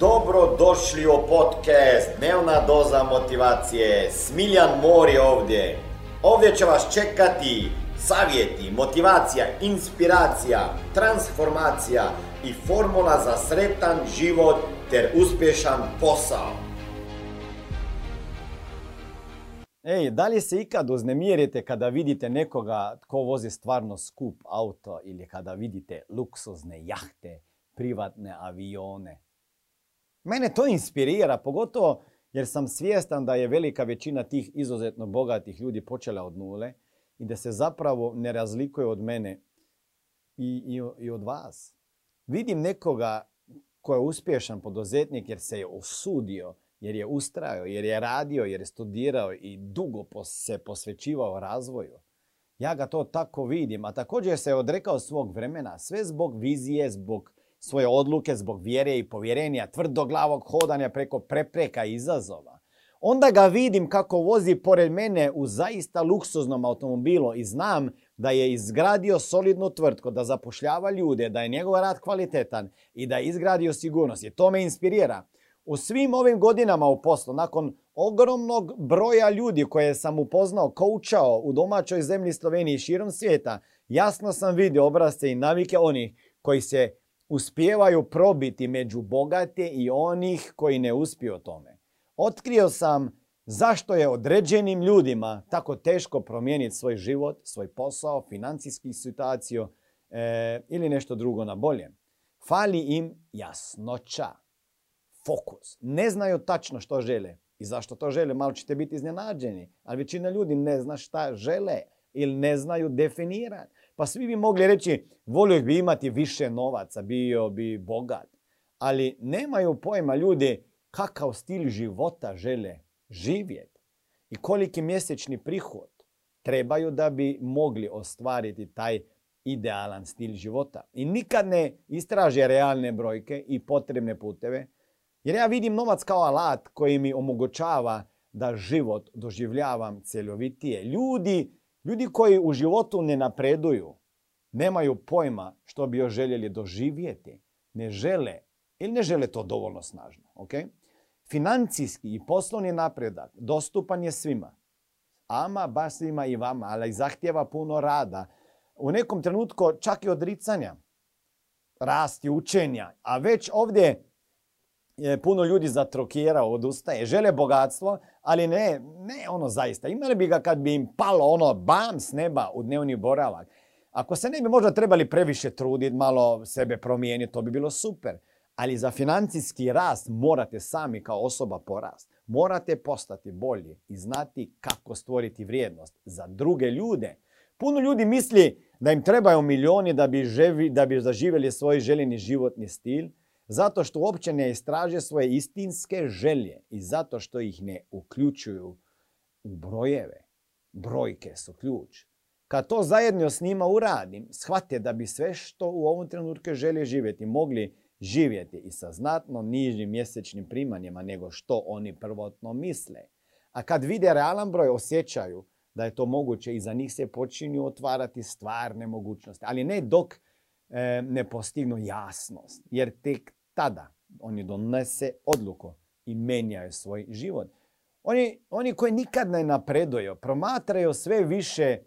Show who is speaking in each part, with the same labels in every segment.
Speaker 1: Dobro došli u podcast Dnevna doza motivacije. Smiljan Mor je ovdje. Ovdje će vas čekati savjeti, motivacija, inspiracija, transformacija i formula za sretan život ter uspješan posao.
Speaker 2: Ej, da li se ikad uznemirite kada vidite nekoga tko vozi stvarno skup auto ili kada vidite luksuzne jahte, privatne avione? Mene to inspirira, pogotovo jer sam svjestan da je velika većina tih izuzetno bogatih ljudi počela od nule i da se zapravo ne razlikuje od mene i, i, i od vas. Vidim nekoga ko je uspješan poduzetnik jer se je osudio, jer je ustrajao, jer je radio, jer je studirao i dugo se posvećivao razvoju. Ja ga to tako vidim, a također se je odrekao svog vremena, sve zbog vizije, zbog svoje odluke, zbog vjere i povjerenja, tvrdoglavog hodanja preko prepreka i izazova. Onda ga vidim kako vozi pored mene u zaista luksuznom automobilu i znam da je izgradio solidnu tvrtku, da zapošljava ljude, da je njegov rad kvalitetan i da je izgradio sigurnost. I to me inspirira. U svim ovim godinama u poslu, nakon ogromnog broja ljudi koje sam upoznao, koučao u domaćoj zemlji Sloveniji i širom svijeta, jasno sam vidio obrazce i navike onih koji se uspijevaju probiti među bogate i onih koji ne uspiju tome. Otkrio sam zašto je određenim ljudima tako teško promijeniti svoj život, svoj posao, financijski situaciju e, ili nešto drugo na bolje. Fali im jasnoća, fokus. Ne znaju tačno što žele i zašto to žele. Malo ćete biti iznenađeni, ali većina ljudi ne zna šta žele ili ne znaju definirati. Pa svi bi mogli reći, volio bi imati više novaca, bio bi bogat. Ali nemaju pojma ljudi kakav stil života žele živjeti i koliki mjesečni prihod trebaju da bi mogli ostvariti taj idealan stil života. I nikad ne istraže realne brojke i potrebne puteve, jer ja vidim novac kao alat koji mi omogućava da život doživljavam cjelovitije. Ljudi, ljudi koji u životu ne napreduju, nemaju pojma što bi još željeli doživjeti, ne žele ili ne žele to dovoljno snažno. Okay? Financijski i poslovni napredak dostupan je svima. Ama, baš svima i vama, ali zahtjeva puno rada. U nekom trenutku čak i odricanja, rasti, učenja. A već ovdje je puno ljudi zatrokira, odustaje. Žele bogatstvo, ali ne, ne ono zaista. Imali bi ga kad bi im palo ono bam s neba u dnevni boravak. Ako se ne bi možda trebali previše truditi, malo sebe promijeniti, to bi bilo super. Ali za financijski rast morate sami kao osoba porast. Morate postati bolji i znati kako stvoriti vrijednost za druge ljude. Puno ljudi misli da im trebaju milijoni da bi, ževi, da bi zaživjeli svoj željeni životni stil, zato što uopće ne istraže svoje istinske želje i zato što ih ne uključuju u brojeve. Brojke su ključ. Kad to zajedno s njima uradim, shvate da bi sve što u ovom trenutku žele živjeti, mogli živjeti i sa znatno nižim mjesečnim primanjima nego što oni prvotno misle. A kad vide realan broj, osjećaju da je to moguće i za njih se počinju otvarati stvarne mogućnosti. Ali ne dok e, ne postignu jasnost. Jer tek tada oni donese odluku i menjaju svoj život. Oni, oni koji nikad ne napreduju, promatraju sve više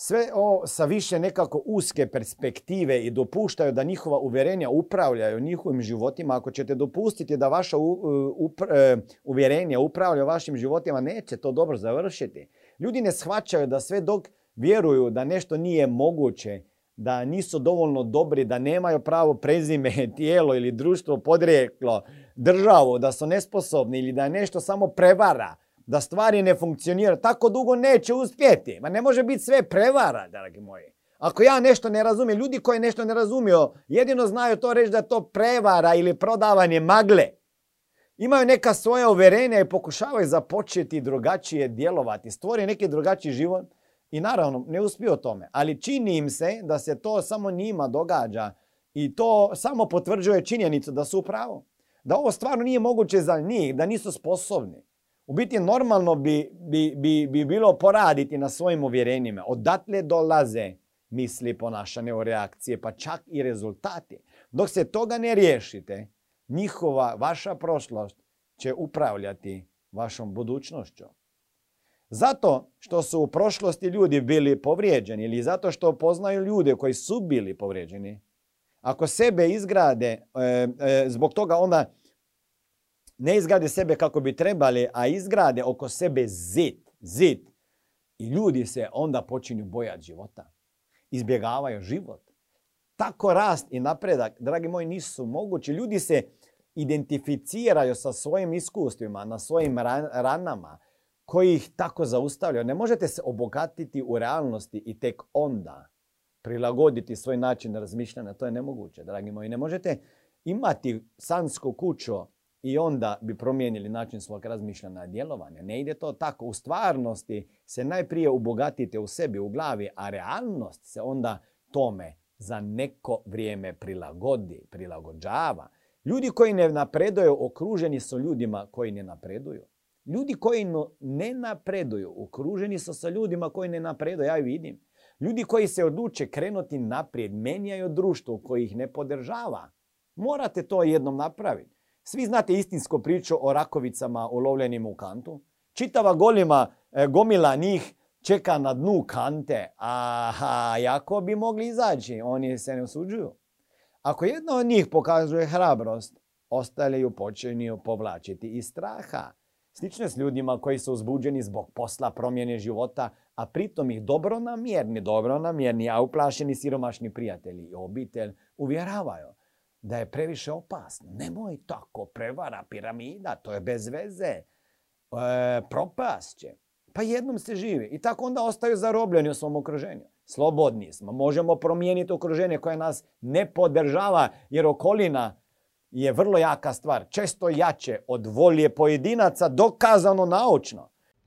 Speaker 2: sve o, sa više nekako uske perspektive i dopuštaju da njihova uvjerenja upravljaju njihovim životima, ako ćete dopustiti da vaša e, uvjerenja upravljaju vašim životima, neće to dobro završiti. Ljudi ne shvaćaju da sve dok vjeruju da nešto nije moguće, da nisu dovoljno dobri, da nemaju pravo prezime, tijelo ili društvo, podrijeklo, državu, da su nesposobni ili da je nešto samo prevara, da stvari ne funkcioniraju, tako dugo neće uspjeti. Ma ne može biti sve prevara, dragi moji. Ako ja nešto ne razumijem, ljudi koji nešto ne razumiju, jedino znaju to reći da to prevara ili prodavanje magle. Imaju neka svoja uvjerenja i pokušavaju započeti drugačije djelovati, stvori neki drugačiji život i naravno ne uspiju tome. Ali čini im se da se to samo njima događa i to samo potvrđuje činjenicu da su u pravu. Da ovo stvarno nije moguće za njih, da nisu sposobni. U biti normalno bi, bi, bi, bi bilo poraditi na svojim uvjerenjima. Odatle dolaze misli, ponašanje, reakcije, pa čak i rezultati. Dok se toga ne riješite, njihova, vaša prošlost će upravljati vašom budućnošću. Zato što su u prošlosti ljudi bili povrijeđeni ili zato što poznaju ljude koji su bili povrijeđeni. Ako sebe izgrade, e, e, zbog toga onda ne izgrade sebe kako bi trebali, a izgrade oko sebe zid, zid. I ljudi se onda počinju bojati života. Izbjegavaju život. Tako rast i napredak, dragi moji, nisu mogući. Ljudi se identificiraju sa svojim iskustvima, na svojim ranama, koji ih tako zaustavljaju. Ne možete se obogatiti u realnosti i tek onda prilagoditi svoj način razmišljanja. To je nemoguće, dragi moji. Ne možete imati sansku kuću i onda bi promijenili način svog razmišljanja i djelovanja. Ne ide to tako. U stvarnosti se najprije ubogatite u sebi, u glavi, a realnost se onda tome za neko vrijeme prilagodi, prilagođava. Ljudi koji ne napreduju okruženi su ljudima koji ne napreduju. Ljudi koji ne napreduju okruženi su sa ljudima koji ne napreduju. Ja vidim. Ljudi koji se odluče krenuti naprijed, menjaju društvo koji ih ne podržava. Morate to jednom napraviti. Svi znate istinsku priču o rakovicama ulovljenim u kantu. Čitava golima, e, gomila njih čeka na dnu kante, a jako bi mogli izaći, oni se ne osuđuju. Ako jedna od njih pokazuje hrabrost, ostali ju počinju povlačiti iz straha. Slično s ljudima koji su uzbuđeni zbog posla, promjene života, a pritom ih dobronamjerni, dobronamjerni, a uplašeni siromašni prijatelji i obitelj uvjeravaju da je previše opasno. Nemoj tako, prevara, piramida, to je bez veze. E, propast će. Pa jednom se živi. I tako onda ostaju zarobljeni u svom okruženju. Slobodni smo. Možemo promijeniti okruženje koje nas ne podržava jer okolina je vrlo jaka stvar. Često jače od volje pojedinaca dokazano naučno.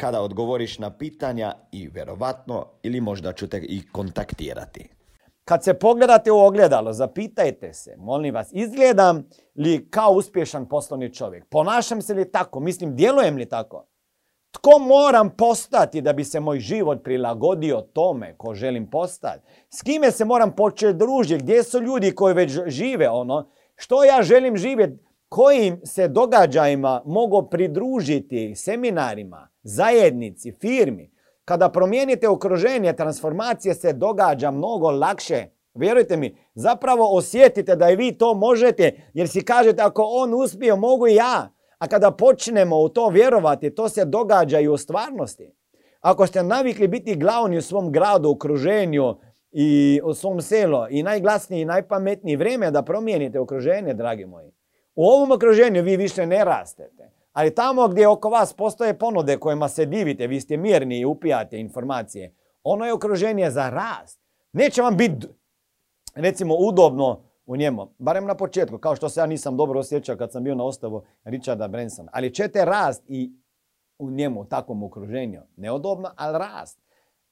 Speaker 1: kada odgovoriš na pitanja i vjerovatno ili možda ću te i kontaktirati.
Speaker 2: Kad se pogledate u ogledalo, zapitajte se, molim vas, izgledam li kao uspješan poslovni čovjek? Ponašam se li tako? Mislim, djelujem li tako? Tko moram postati da bi se moj život prilagodio tome ko želim postati? S kime se moram početi družiti? Gdje su ljudi koji već žive ono? Što ja želim živjeti? Kojim se događajima mogu pridružiti seminarima, zajednici, firmi? Kada promijenite okruženje, transformacija se događa mnogo lakše. Vjerujte mi, zapravo osjetite da i vi to možete, jer si kažete ako on uspije, mogu i ja. A kada počnemo u to vjerovati, to se događa i u stvarnosti. Ako ste navikli biti glavni u svom gradu, okruženju i u svom selu i najglasniji i najpametniji, vrijeme da promijenite okruženje, dragi moji. U ovom okruženju vi više ne rastete. Ali tamo gdje oko vas postoje ponude kojima se divite, vi ste mirni i upijate informacije, ono je okruženje za rast. Neće vam biti, recimo, udobno u njemu, barem na početku, kao što se ja nisam dobro osjećao kad sam bio na ostavu Richarda Bransona. Ali ćete rast i u njemu, u takvom okruženju. Neodobno, ali rast.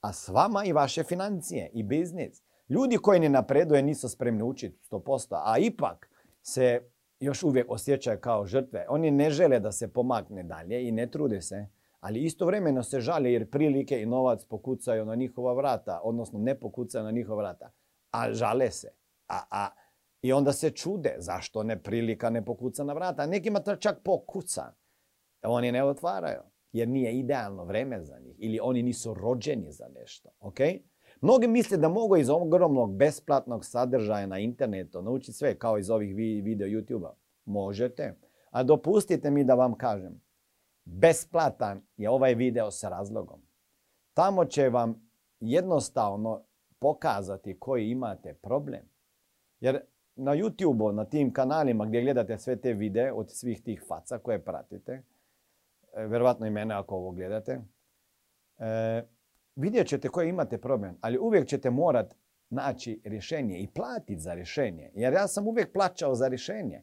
Speaker 2: A s vama i vaše financije i biznis. Ljudi koji ne napreduje nisu spremni učiti 100%, a ipak se još uvijek osjećaju kao žrtve. Oni ne žele da se pomakne dalje i ne trude se, ali istovremeno se žale jer prilike i novac pokucaju na njihova vrata, odnosno ne pokucaju na njihova vrata, a žale se. A, a, I onda se čude zašto ne prilika ne pokuca na vrata. Nekima to čak pokuca. Oni ne otvaraju jer nije idealno vreme za njih ili oni nisu rođeni za nešto. Okay? Mnogi misle da mogu iz ogromnog besplatnog sadržaja na internetu naučiti sve kao iz ovih video YouTube-a. Možete. A dopustite mi da vam kažem. besplatan je ovaj video s razlogom. Tamo će vam jednostavno pokazati koji imate problem. Jer na YouTube, na tim kanalima gdje gledate sve te videe od svih tih faca koje pratite, e, verovatno i mene ako ovo gledate, e, vidjet ćete koji imate problem, ali uvijek ćete morat naći rješenje i platiti za rješenje. Jer ja sam uvijek plaćao za rješenje.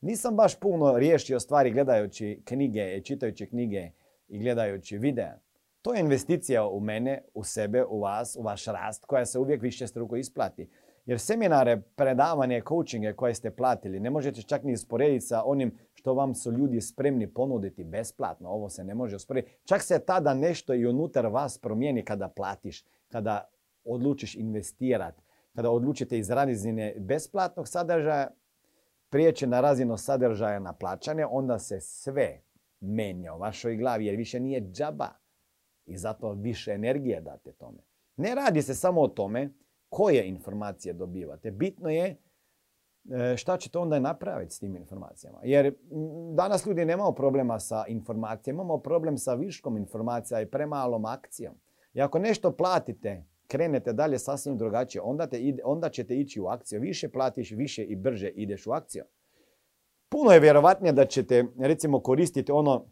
Speaker 2: Nisam baš puno riješio stvari gledajući knjige, čitajući knjige i gledajući videa. To je investicija u mene, u sebe, u vas, u vaš rast koja se uvijek više struko isplati. Jer seminare, predavanje, coachinge koje ste platili ne možete čak ni usporediti sa onim što vam su ljudi spremni ponuditi besplatno. Ovo se ne može usporediti. Čak se tada nešto i unutar vas promijeni kada platiš, kada odlučiš investirati, kada odlučite iz razine besplatnog sadržaja prijeći na razinu sadržaja na plaćanje, onda se sve menja u vašoj glavi jer više nije džaba i zato više energije date tome. Ne radi se samo o tome koje informacije dobivate. Bitno je šta ćete onda napraviti s tim informacijama. Jer danas ljudi nemaju problema sa informacijama, imamo problem sa viškom informacija i premalom akcijom. I ako nešto platite, krenete dalje sasvim drugačije, onda, onda ćete ići u akciju. Više platiš, više i brže ideš u akciju. Puno je vjerovatnije da ćete recimo koristiti ono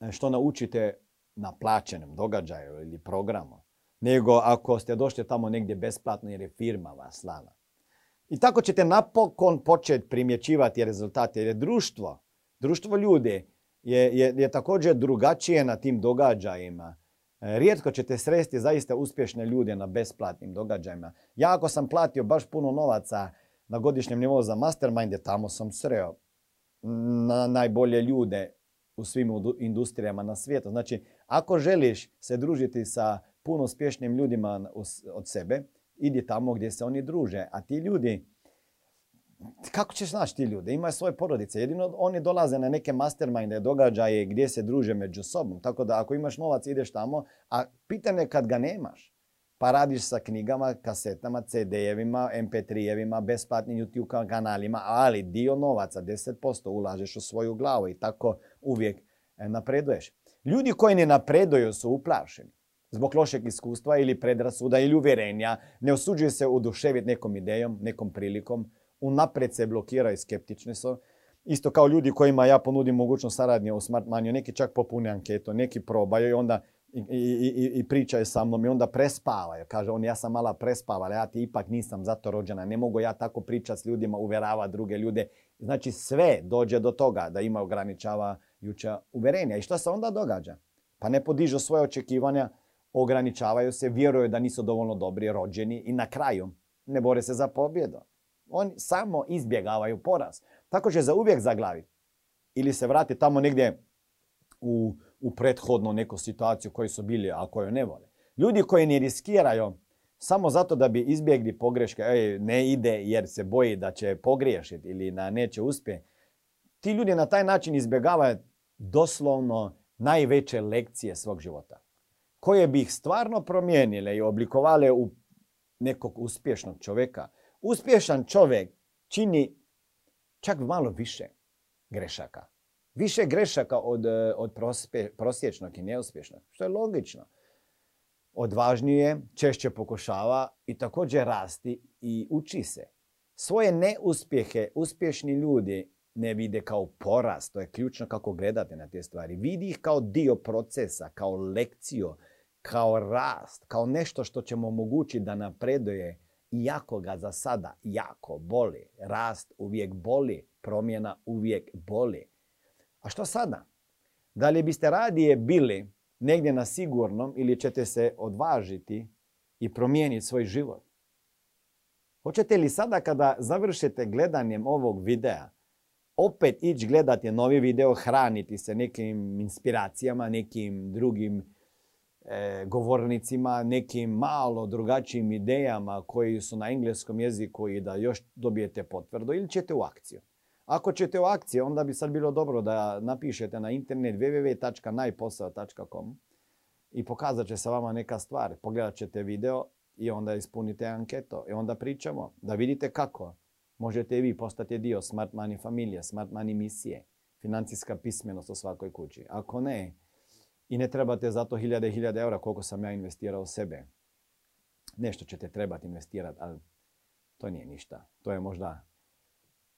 Speaker 2: e, što naučite na plaćenom događaju ili programu, nego ako ste došli tamo negdje besplatno jer je firma vas slala. I tako ćete napokon početi primjećivati rezultate jer je društvo, društvo ljudi je, je, je također drugačije na tim događajima. E, rijetko ćete sresti zaista uspješne ljude na besplatnim događajima. Ja ako sam platio baš puno novaca na godišnjem nivou za masterminde, tamo sam sreo na najbolje ljude u svim industrijama na svijetu. Znači, ako želiš se družiti sa puno uspješnim ljudima od sebe, idi tamo gdje se oni druže. A ti ljudi, kako ćeš naći ti ljude? Imaju svoje porodice. Jedino oni dolaze na neke masterminde, događaje gdje se druže među sobom. Tako da ako imaš novac ideš tamo, a pitanje kad ga nemaš. Pa radiš sa knjigama, kasetama, CD-evima, MP3-evima, besplatnim YouTube kanalima, ali dio novaca, 10% ulažeš u svoju glavu i tako uvijek e, napreduješ. Ljudi koji ne napreduju su uplašeni zbog lošeg iskustva ili predrasuda ili uvjerenja, ne osuđuju se oduševiti nekom idejom, nekom prilikom, unaprijed se blokiraju i skeptični su. Isto kao ljudi kojima ja ponudim mogućnost saradnje u Smart Money, neki čak popune anketu, neki probaju i onda i, i, i pričaju sa mnom i onda prespavaju. Kaže on, ja sam mala prespavala, ja ti ipak nisam zato rođena. Ne mogu ja tako pričati s ljudima, uvjerava druge ljude. Znači sve dođe do toga da ima ograničavajuća uvjerenja. I što se onda događa? Pa ne podižu svoje očekivanja, ograničavaju se, vjeruju da nisu dovoljno dobri rođeni i na kraju ne bore se za pobjedu. Oni samo izbjegavaju poraz. Tako će za uvijek zaglaviti. Ili se vrati tamo negdje u, u prethodnu neku situaciju koju su bili, a koju ne vole. Ljudi koji ne riskiraju samo zato da bi izbjegli pogreške, ej, ne ide jer se boji da će pogriješiti ili da neće uspjeti. Ti ljudi na taj način izbjegavaju doslovno najveće lekcije svog života. Koje bi ih stvarno promijenile i oblikovale u nekog uspješnog čovjeka. Uspješan čovjek čini čak malo više grešaka više grešaka od, e, od prosječnog i neuspješnog, što je logično. Odvažnije, češće pokušava i također rasti i uči se. Svoje neuspjehe uspješni ljudi ne vide kao porast, to je ključno kako gledate na te stvari. Vidi ih kao dio procesa, kao lekciju, kao rast, kao nešto što će mu omogućiti da napreduje iako ga za sada jako boli. Rast uvijek boli, promjena uvijek boli. A što sada? Da li biste radije bili negdje na sigurnom ili ćete se odvažiti i promijeniti svoj život? Hoćete li sada kada završite gledanjem ovog videa opet ići gledati novi video, hraniti se nekim inspiracijama, nekim drugim govornicima, nekim malo drugačijim idejama koji su na engleskom jeziku i da još dobijete potvrdu ili ćete u akciju? Ako ćete u akcije, onda bi sad bilo dobro da napišete na internet www.najposao.com i pokazat će se vama neka stvar. Pogledat ćete video i onda ispunite anketo i onda pričamo da vidite kako možete vi postati dio Smart Money familije, Smart Money misije. financijska pismenost u svakoj kući. Ako ne, i ne trebate zato hiljade i hiljade eura koliko sam ja investirao sebe. Nešto ćete trebati investirati, ali to nije ništa. To je možda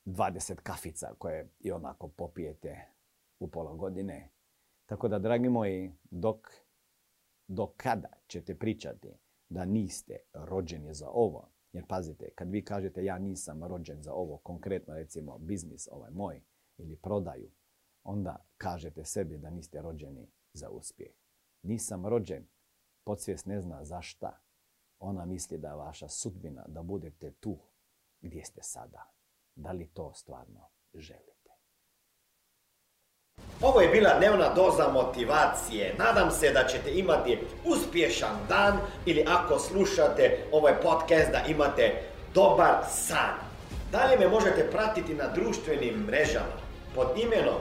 Speaker 2: 20 kafica koje i onako popijete u pola godine. Tako da, dragi moji, dok, do kada ćete pričati da niste rođeni za ovo, jer pazite, kad vi kažete ja nisam rođen za ovo, konkretno recimo biznis ovaj moj ili prodaju, onda kažete sebi da niste rođeni za uspjeh. Nisam rođen, podsvijest ne zna za šta. Ona misli da je vaša sudbina da budete tu gdje ste sada. Da li to stvarno želite?
Speaker 1: Ovo je bila dnevna doza motivacije. Nadam se da ćete imati uspješan dan ili ako slušate ovaj podcast da imate dobar san. Dalje me možete pratiti na društvenim mrežama pod imenom